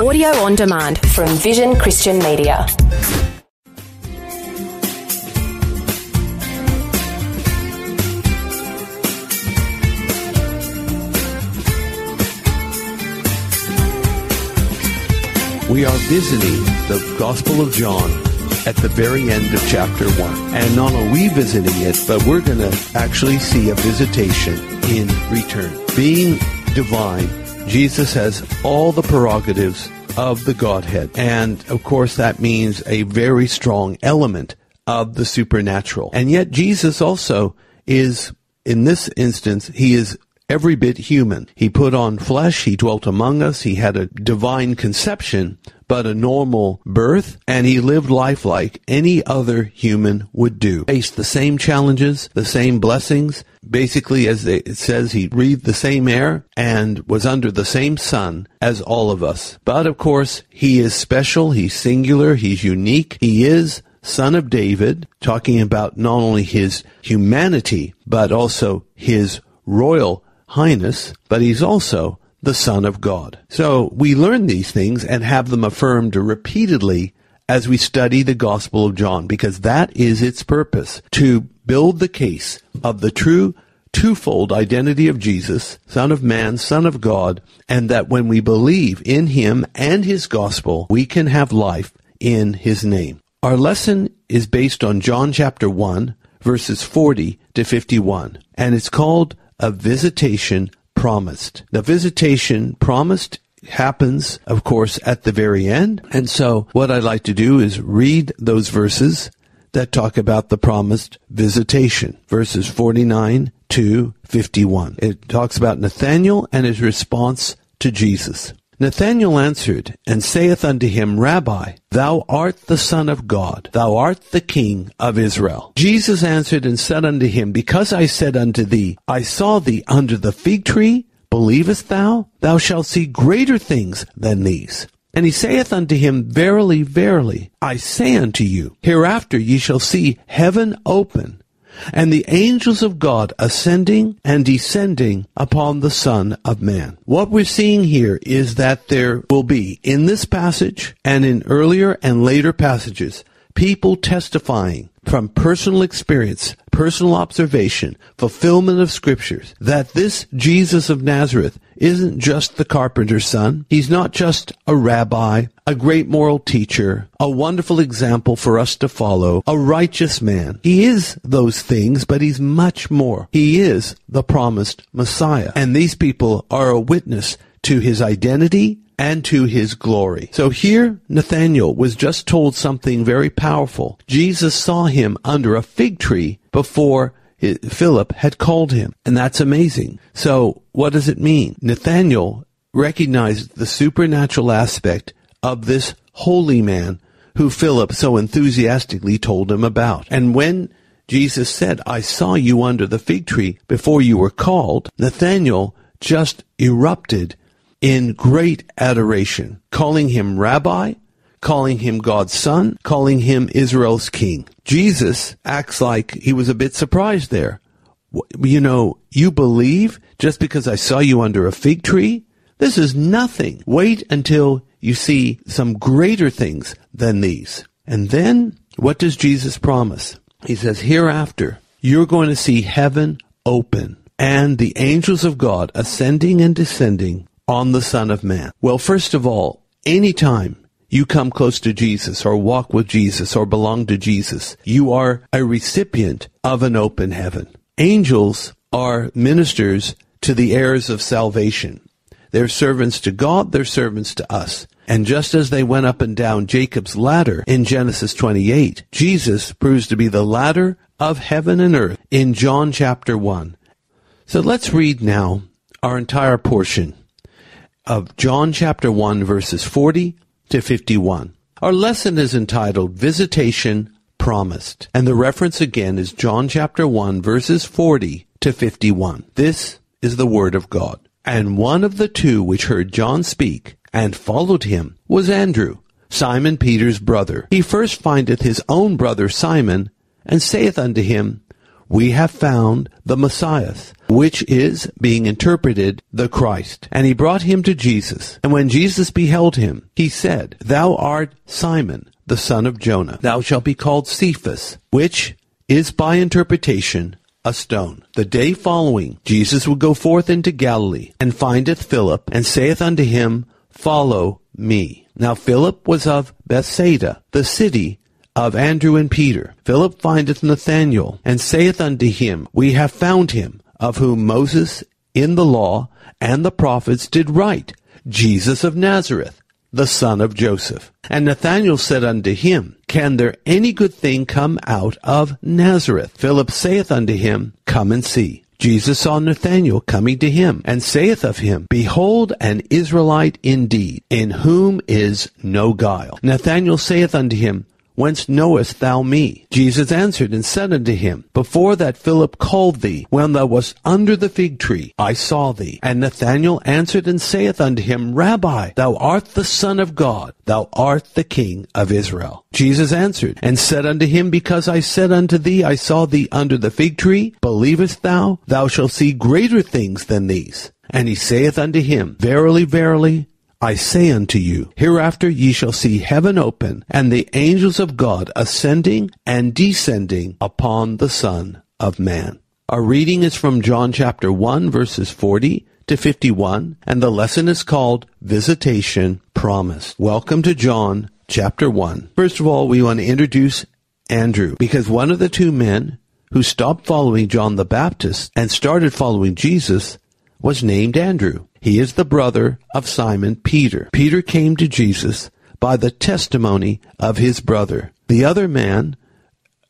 Audio on demand from Vision Christian Media. We are visiting the Gospel of John at the very end of chapter 1. And not only we visiting it, but we're going to actually see a visitation in return. Being divine, Jesus has all the prerogatives of the Godhead. And of course, that means a very strong element of the supernatural. And yet, Jesus also is, in this instance, he is every bit human. He put on flesh, he dwelt among us, he had a divine conception, but a normal birth, and he lived life like any other human would do. Faced the same challenges, the same blessings. Basically, as it says, he breathed the same air and was under the same sun as all of us. But of course, he is special, he's singular, he's unique, he is son of David, talking about not only his humanity, but also his royal highness, but he's also the Son of God. So we learn these things and have them affirmed repeatedly as we study the Gospel of John, because that is its purpose, to build the case of the true twofold identity of Jesus, Son of Man, Son of God, and that when we believe in Him and His Gospel, we can have life in His name. Our lesson is based on John chapter 1, verses 40 to 51, and it's called a visitation promised. The visitation promised happens, of course, at the very end. And so what I'd like to do is read those verses that talk about the promised visitation. Verses 49 to 51. It talks about Nathanael and his response to Jesus. Nathanael answered and saith unto him, Rabbi, thou art the Son of God, thou art the King of Israel. Jesus answered and said unto him, Because I said unto thee, I saw thee under the fig tree, believest thou? Thou shalt see greater things than these. And he saith unto him, Verily, verily, I say unto you, hereafter ye shall see heaven open, and the angels of God ascending and descending upon the Son of Man. What we're seeing here is that there will be, in this passage and in earlier and later passages, people testifying from personal experience, personal observation, fulfillment of scriptures, that this Jesus of Nazareth isn't just the carpenter's son. He's not just a rabbi, a great moral teacher, a wonderful example for us to follow, a righteous man. He is those things, but he's much more. He is the promised Messiah. And these people are a witness to his identity and to his glory. So here, Nathanael was just told something very powerful. Jesus saw him under a fig tree before Philip had called him. And that's amazing. So what does it mean? Nathanael recognized the supernatural aspect of this holy man who Philip so enthusiastically told him about. And when Jesus said, I saw you under the fig tree before you were called, Nathanael just erupted in great adoration, calling him rabbi, calling him God's son, calling him Israel's king. Jesus acts like he was a bit surprised there. You know, you believe just because I saw you under a fig tree? This is nothing. Wait until you see some greater things than these. And then, what does Jesus promise? He says, hereafter, you're going to see heaven open and the angels of God ascending and descending on the Son of Man? Well, first of all, anytime you come close to Jesus or walk with Jesus or belong to Jesus, you are a recipient of an open heaven. Angels are ministers to the heirs of salvation. They're servants to God, they're servants to us. And just as they went up and down Jacob's ladder in Genesis 28, Jesus proves to be the ladder of heaven and earth in John chapter 1. So let's read now our entire portion of John chapter 1 verses 40 to 51. Our lesson is entitled Visitation Promised, and the reference again is John chapter 1 verses 40 to 51. This is the word of God. And one of the two which heard John speak and followed him was Andrew, Simon Peter's brother. He first findeth his own brother Simon, and saith unto him, we have found the Messiah, which is, being interpreted, the Christ. And he brought him to Jesus. And when Jesus beheld him, he said, Thou art Simon, the son of Jonah. Thou shalt be called Cephas, which is by interpretation a stone. The day following, Jesus would go forth into Galilee, and findeth Philip, and saith unto him, Follow me. Now Philip was of Bethsaida, the city of Andrew and Peter. Philip findeth Nathanael, and saith unto him, We have found him, of whom Moses in the law and the prophets did write, Jesus of Nazareth, the son of Joseph. And Nathanael said unto him, Can there any good thing come out of Nazareth? Philip saith unto him, Come and see. Jesus saw Nathanael coming to him, and saith of him, Behold an Israelite indeed, in whom is no guile. Nathanael saith unto him, Whence knowest thou me? Jesus answered and said unto him, Before that Philip called thee, when thou wast under the fig tree, I saw thee. And Nathanael answered and saith unto him, Rabbi, thou art the Son of God, thou art the King of Israel. Jesus answered and said unto him, Because I said unto thee, I saw thee under the fig tree, believest thou? Thou shalt see greater things than these. And he saith unto him, Verily, verily, I say unto you, hereafter ye shall see heaven open, and the angels of God ascending and descending upon the Son of Man. Our reading is from John chapter 1 verses 40 to 51, and the lesson is called Visitation Promised. Welcome to John chapter 1. First of all, we want to introduce Andrew, because one of the two men who stopped following John the Baptist and started following Jesus was named Andrew. He is the brother of Simon Peter. Peter came to Jesus by the testimony of his brother. The other man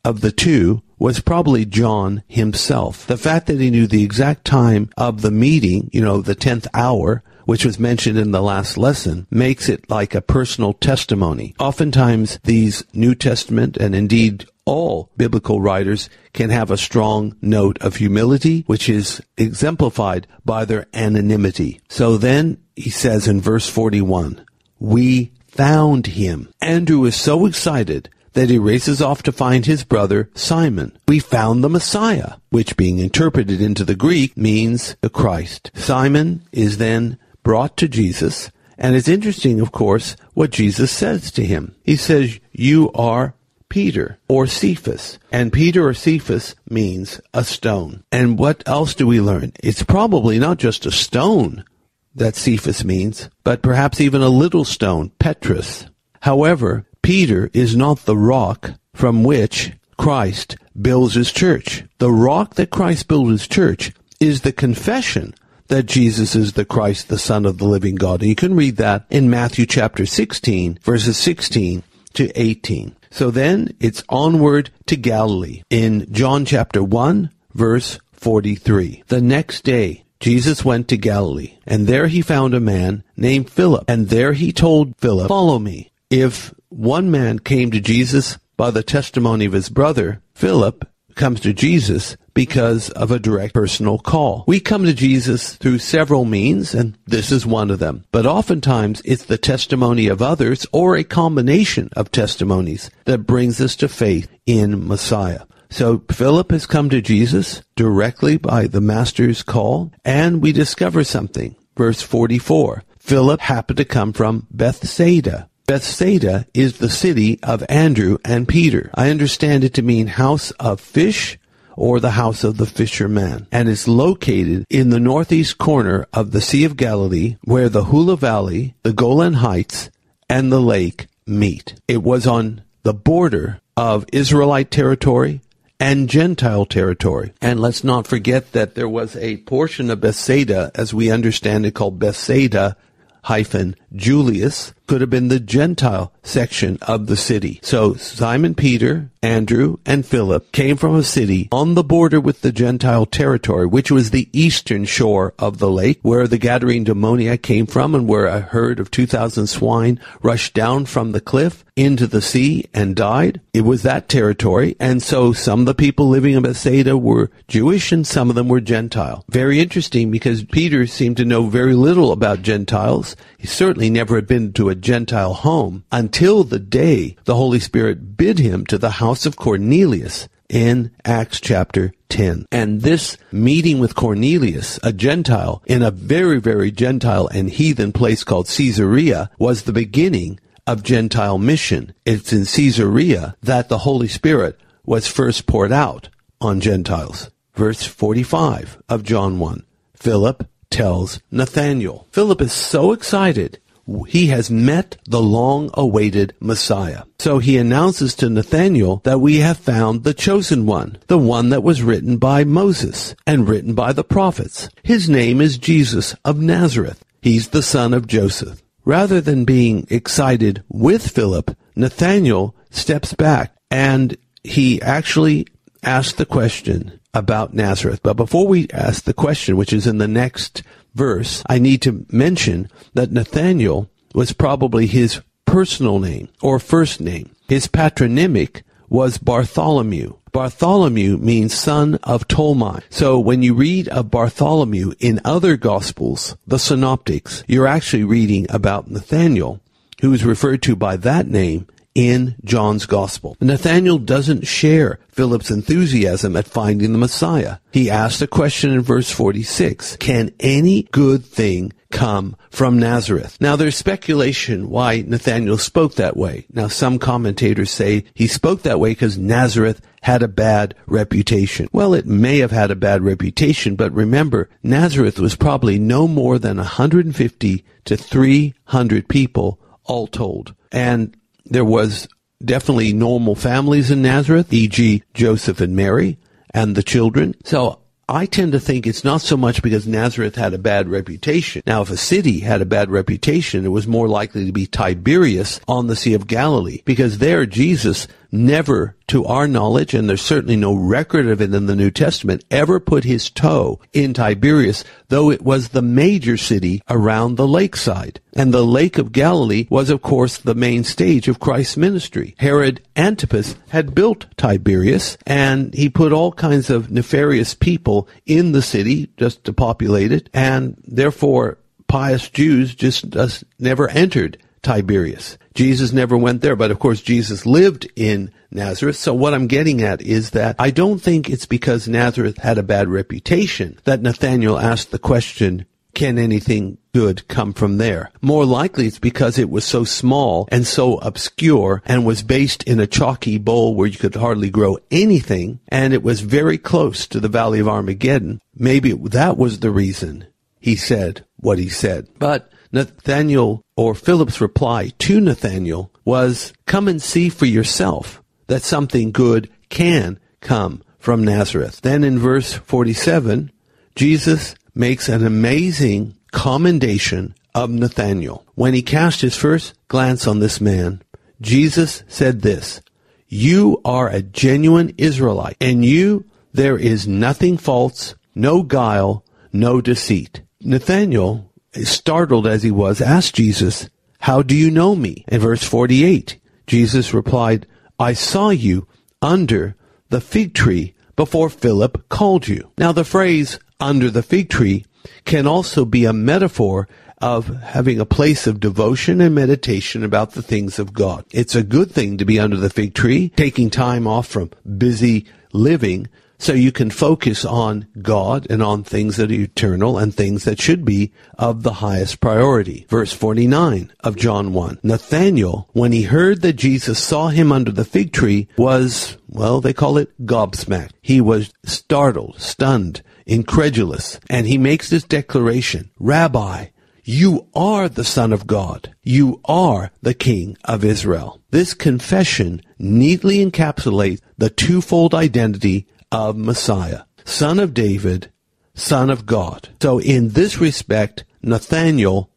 of the two was probably John himself. The fact that he knew the exact time of the meeting, you know, the 10th hour, which was mentioned in the last lesson, makes it like a personal testimony. Oftentimes, these New Testament and indeed all biblical writers can have a strong note of humility, which is exemplified by their anonymity. So then he says in verse 41, we found him. Andrew is so excited that he races off to find his brother Simon. We found the Messiah, which being interpreted into the Greek means the Christ. Simon is then brought to Jesus, and it's interesting, of course, what Jesus says to him. He says, You are Peter or Cephas. And Peter or Cephas means a stone. And what else do we learn? It's probably not just a stone that Cephas means, but perhaps even a little stone, Petrus. However, Peter is not the rock from which Christ builds his church. The rock that Christ builds his church is the confession that Jesus is the Christ, the Son of the living God. And you can read that in Matthew chapter 16, verses 16 to 18. So then it's onward to Galilee in John chapter 1 verse 43. The next day, Jesus went to Galilee, and there he found a man named Philip, and there he told Philip, follow me. If one man came to Jesus by the testimony of his brother, Philip comes to Jesus because of a direct personal call. We come to Jesus through several means, and this is one of them. But oftentimes it's the testimony of others or a combination of testimonies that brings us to faith in Messiah. So Philip has come to Jesus directly by the Master's call, and we discover something. Verse 44. Philip happened to come from Bethsaida. Bethsaida is the city of Andrew and Peter. I understand it to mean house of fish or the house of the fisherman, and is located in the northeast corner of the Sea of Galilee, where the Hula Valley, the Golan Heights, and the lake meet. It was on the border of Israelite territory and Gentile territory. And let's not forget that there was a portion of Bethsaida, as we understand it, called Bethsaida hyphen Julias, could have been the Gentile section of the city. So Simon Peter, Andrew, and Philip came from a city on the border with the Gentile territory, which was the eastern shore of the lake, where the Gadarene demoniac came from and where a herd of 2,000 swine rushed down from the cliff into the sea and died. It was that territory. And so some of the people living in Bethsaida were Jewish and some of them were Gentile. Very interesting because Peter seemed to know very little about Gentiles. He certainly never had been to a Gentile home until the day the Holy Spirit bid him to the house of Cornelius in Acts chapter 10. And this meeting with Cornelius, a Gentile, in a very, very Gentile and heathen place called Caesarea, was the beginning of Gentile mission. It's in Caesarea that the Holy Spirit was first poured out on Gentiles. Verse 45 of John 1. Philip tells Nathanael. Philip is so excited he has met the long awaited Messiah. So he announces to Nathanael that we have found the chosen one, the one that was written by Moses and written by the prophets. His name is Jesus of Nazareth. He's the son of Joseph. Rather than being excited with Philip, Nathanael steps back and he actually asks the question about Nazareth. But before we ask the question, which is in the next verse, I need to mention that Nathanael was probably his personal name or first name. His patronymic was Bartholomew. Bartholomew means son of Ptolemy. So when you read of Bartholomew in other gospels, the synoptics, you're actually reading about Nathanael, who is referred to by that name in John's gospel. Nathanael doesn't share Philip's enthusiasm at finding the Messiah. He asks a question in verse 46. Can any good thing come from Nazareth? Now there's speculation why Nathanael spoke that way. Now some commentators say he spoke that way because Nazareth had a bad reputation. Well, it may have had a bad reputation, but remember, Nazareth was probably no more than 150 to 300 people all told. And there was definitely normal families in Nazareth, e.g. Joseph and Mary and the children. So I tend to think it's not so much because Nazareth had a bad reputation. Now, if a city had a bad reputation, it was more likely to be Tiberias on the Sea of Galilee, because there Jesus never, to our knowledge, and there's certainly no record of it in the New Testament, ever put his toe in Tiberias, though it was the major city around the lakeside. And the Lake of Galilee was, of course, the main stage of Christ's ministry. Herod Antipas had built Tiberias, and he put all kinds of nefarious people in the city just to populate it, and therefore pious Jews just, just never entered Tiberias. Jesus never went there, but of course Jesus lived in Nazareth. So what I'm getting at is that I don't think it's because Nazareth had a bad reputation that Nathanael asked the question, can anything good come from there? More likely it's because it was so small and so obscure and was based in a chalky bowl where you could hardly grow anything and it was very close to the Valley of Armageddon. Maybe that was the reason he said what he said. But Nathanael or Philip's reply to Nathanael was, come and see for yourself that something good can come from Nazareth. Then in verse 47, Jesus makes an amazing commendation of Nathanael. When he cast his first glance on this man, Jesus said this, You are a genuine Israelite, and you there is nothing false, no guile, no deceit. Nathanael startled as he was, asked Jesus, How do you know me? In verse 48, Jesus replied, I saw you under the fig tree before Philip called you. Now, the phrase under the fig tree can also be a metaphor of having a place of devotion and meditation about the things of God. It's a good thing to be under the fig tree, taking time off from busy living so you can focus on God and on things that are eternal and things that should be of the highest priority. Verse 49 of John 1. Nathanael, when he heard that Jesus saw him under the fig tree, was, well, they call it gobsmacked. He was startled, stunned, incredulous, and he makes this declaration, Rabbi, you are the Son of God. You are the King of Israel. This confession neatly encapsulates the twofold identity of Messiah, son of David, son of God. So in this respect, Nathanael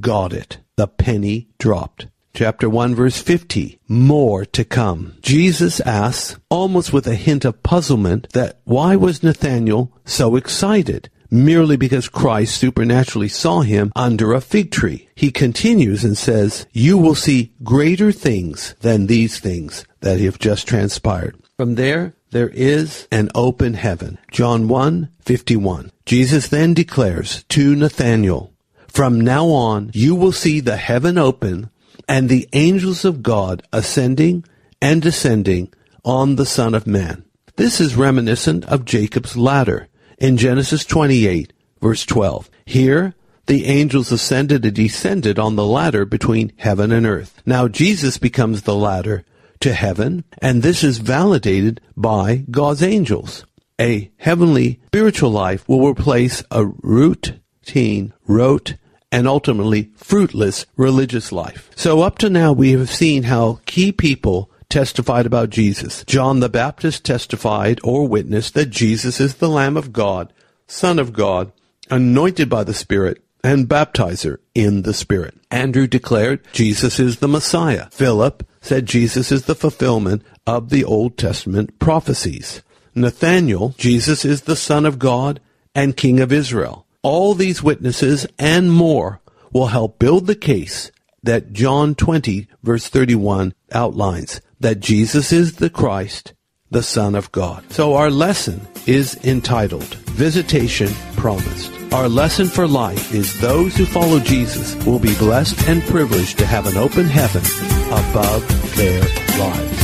got it. The penny dropped. Chapter 1 verse 50. More to come. Jesus asks, almost with a hint of puzzlement, that why was Nathanael so excited? merely because Christ supernaturally saw him under a fig tree. He continues and says, You will see greater things than these things that have just transpired. From there, there is an open heaven. John 1, 51. Jesus then declares to Nathanael, From now on you will see the heaven open and the angels of God ascending and descending on the Son of Man. This is reminiscent of Jacob's ladder in Genesis 28, verse 12. Here, the angels ascended and descended on the ladder between heaven and earth. Now Jesus becomes the ladder to heaven, and this is validated by God's angels. A heavenly spiritual life will replace a routine, rote, and ultimately fruitless religious life. So up to now we have seen how key people testified about Jesus. John the Baptist testified or witnessed that Jesus is the Lamb of God, Son of God, anointed by the Spirit, and baptizer in the Spirit. Andrew declared Jesus is the Messiah. Philip said Jesus is the fulfillment of the Old Testament prophecies. Nathanael, Jesus is the Son of God and King of Israel. All these witnesses and more will help build the case that John 20 verse 31 outlines that Jesus is the Christ, the Son of God. So our lesson is entitled Visitation Promised. Our lesson for life is those who follow Jesus will be blessed and privileged to have an open heaven above their lives.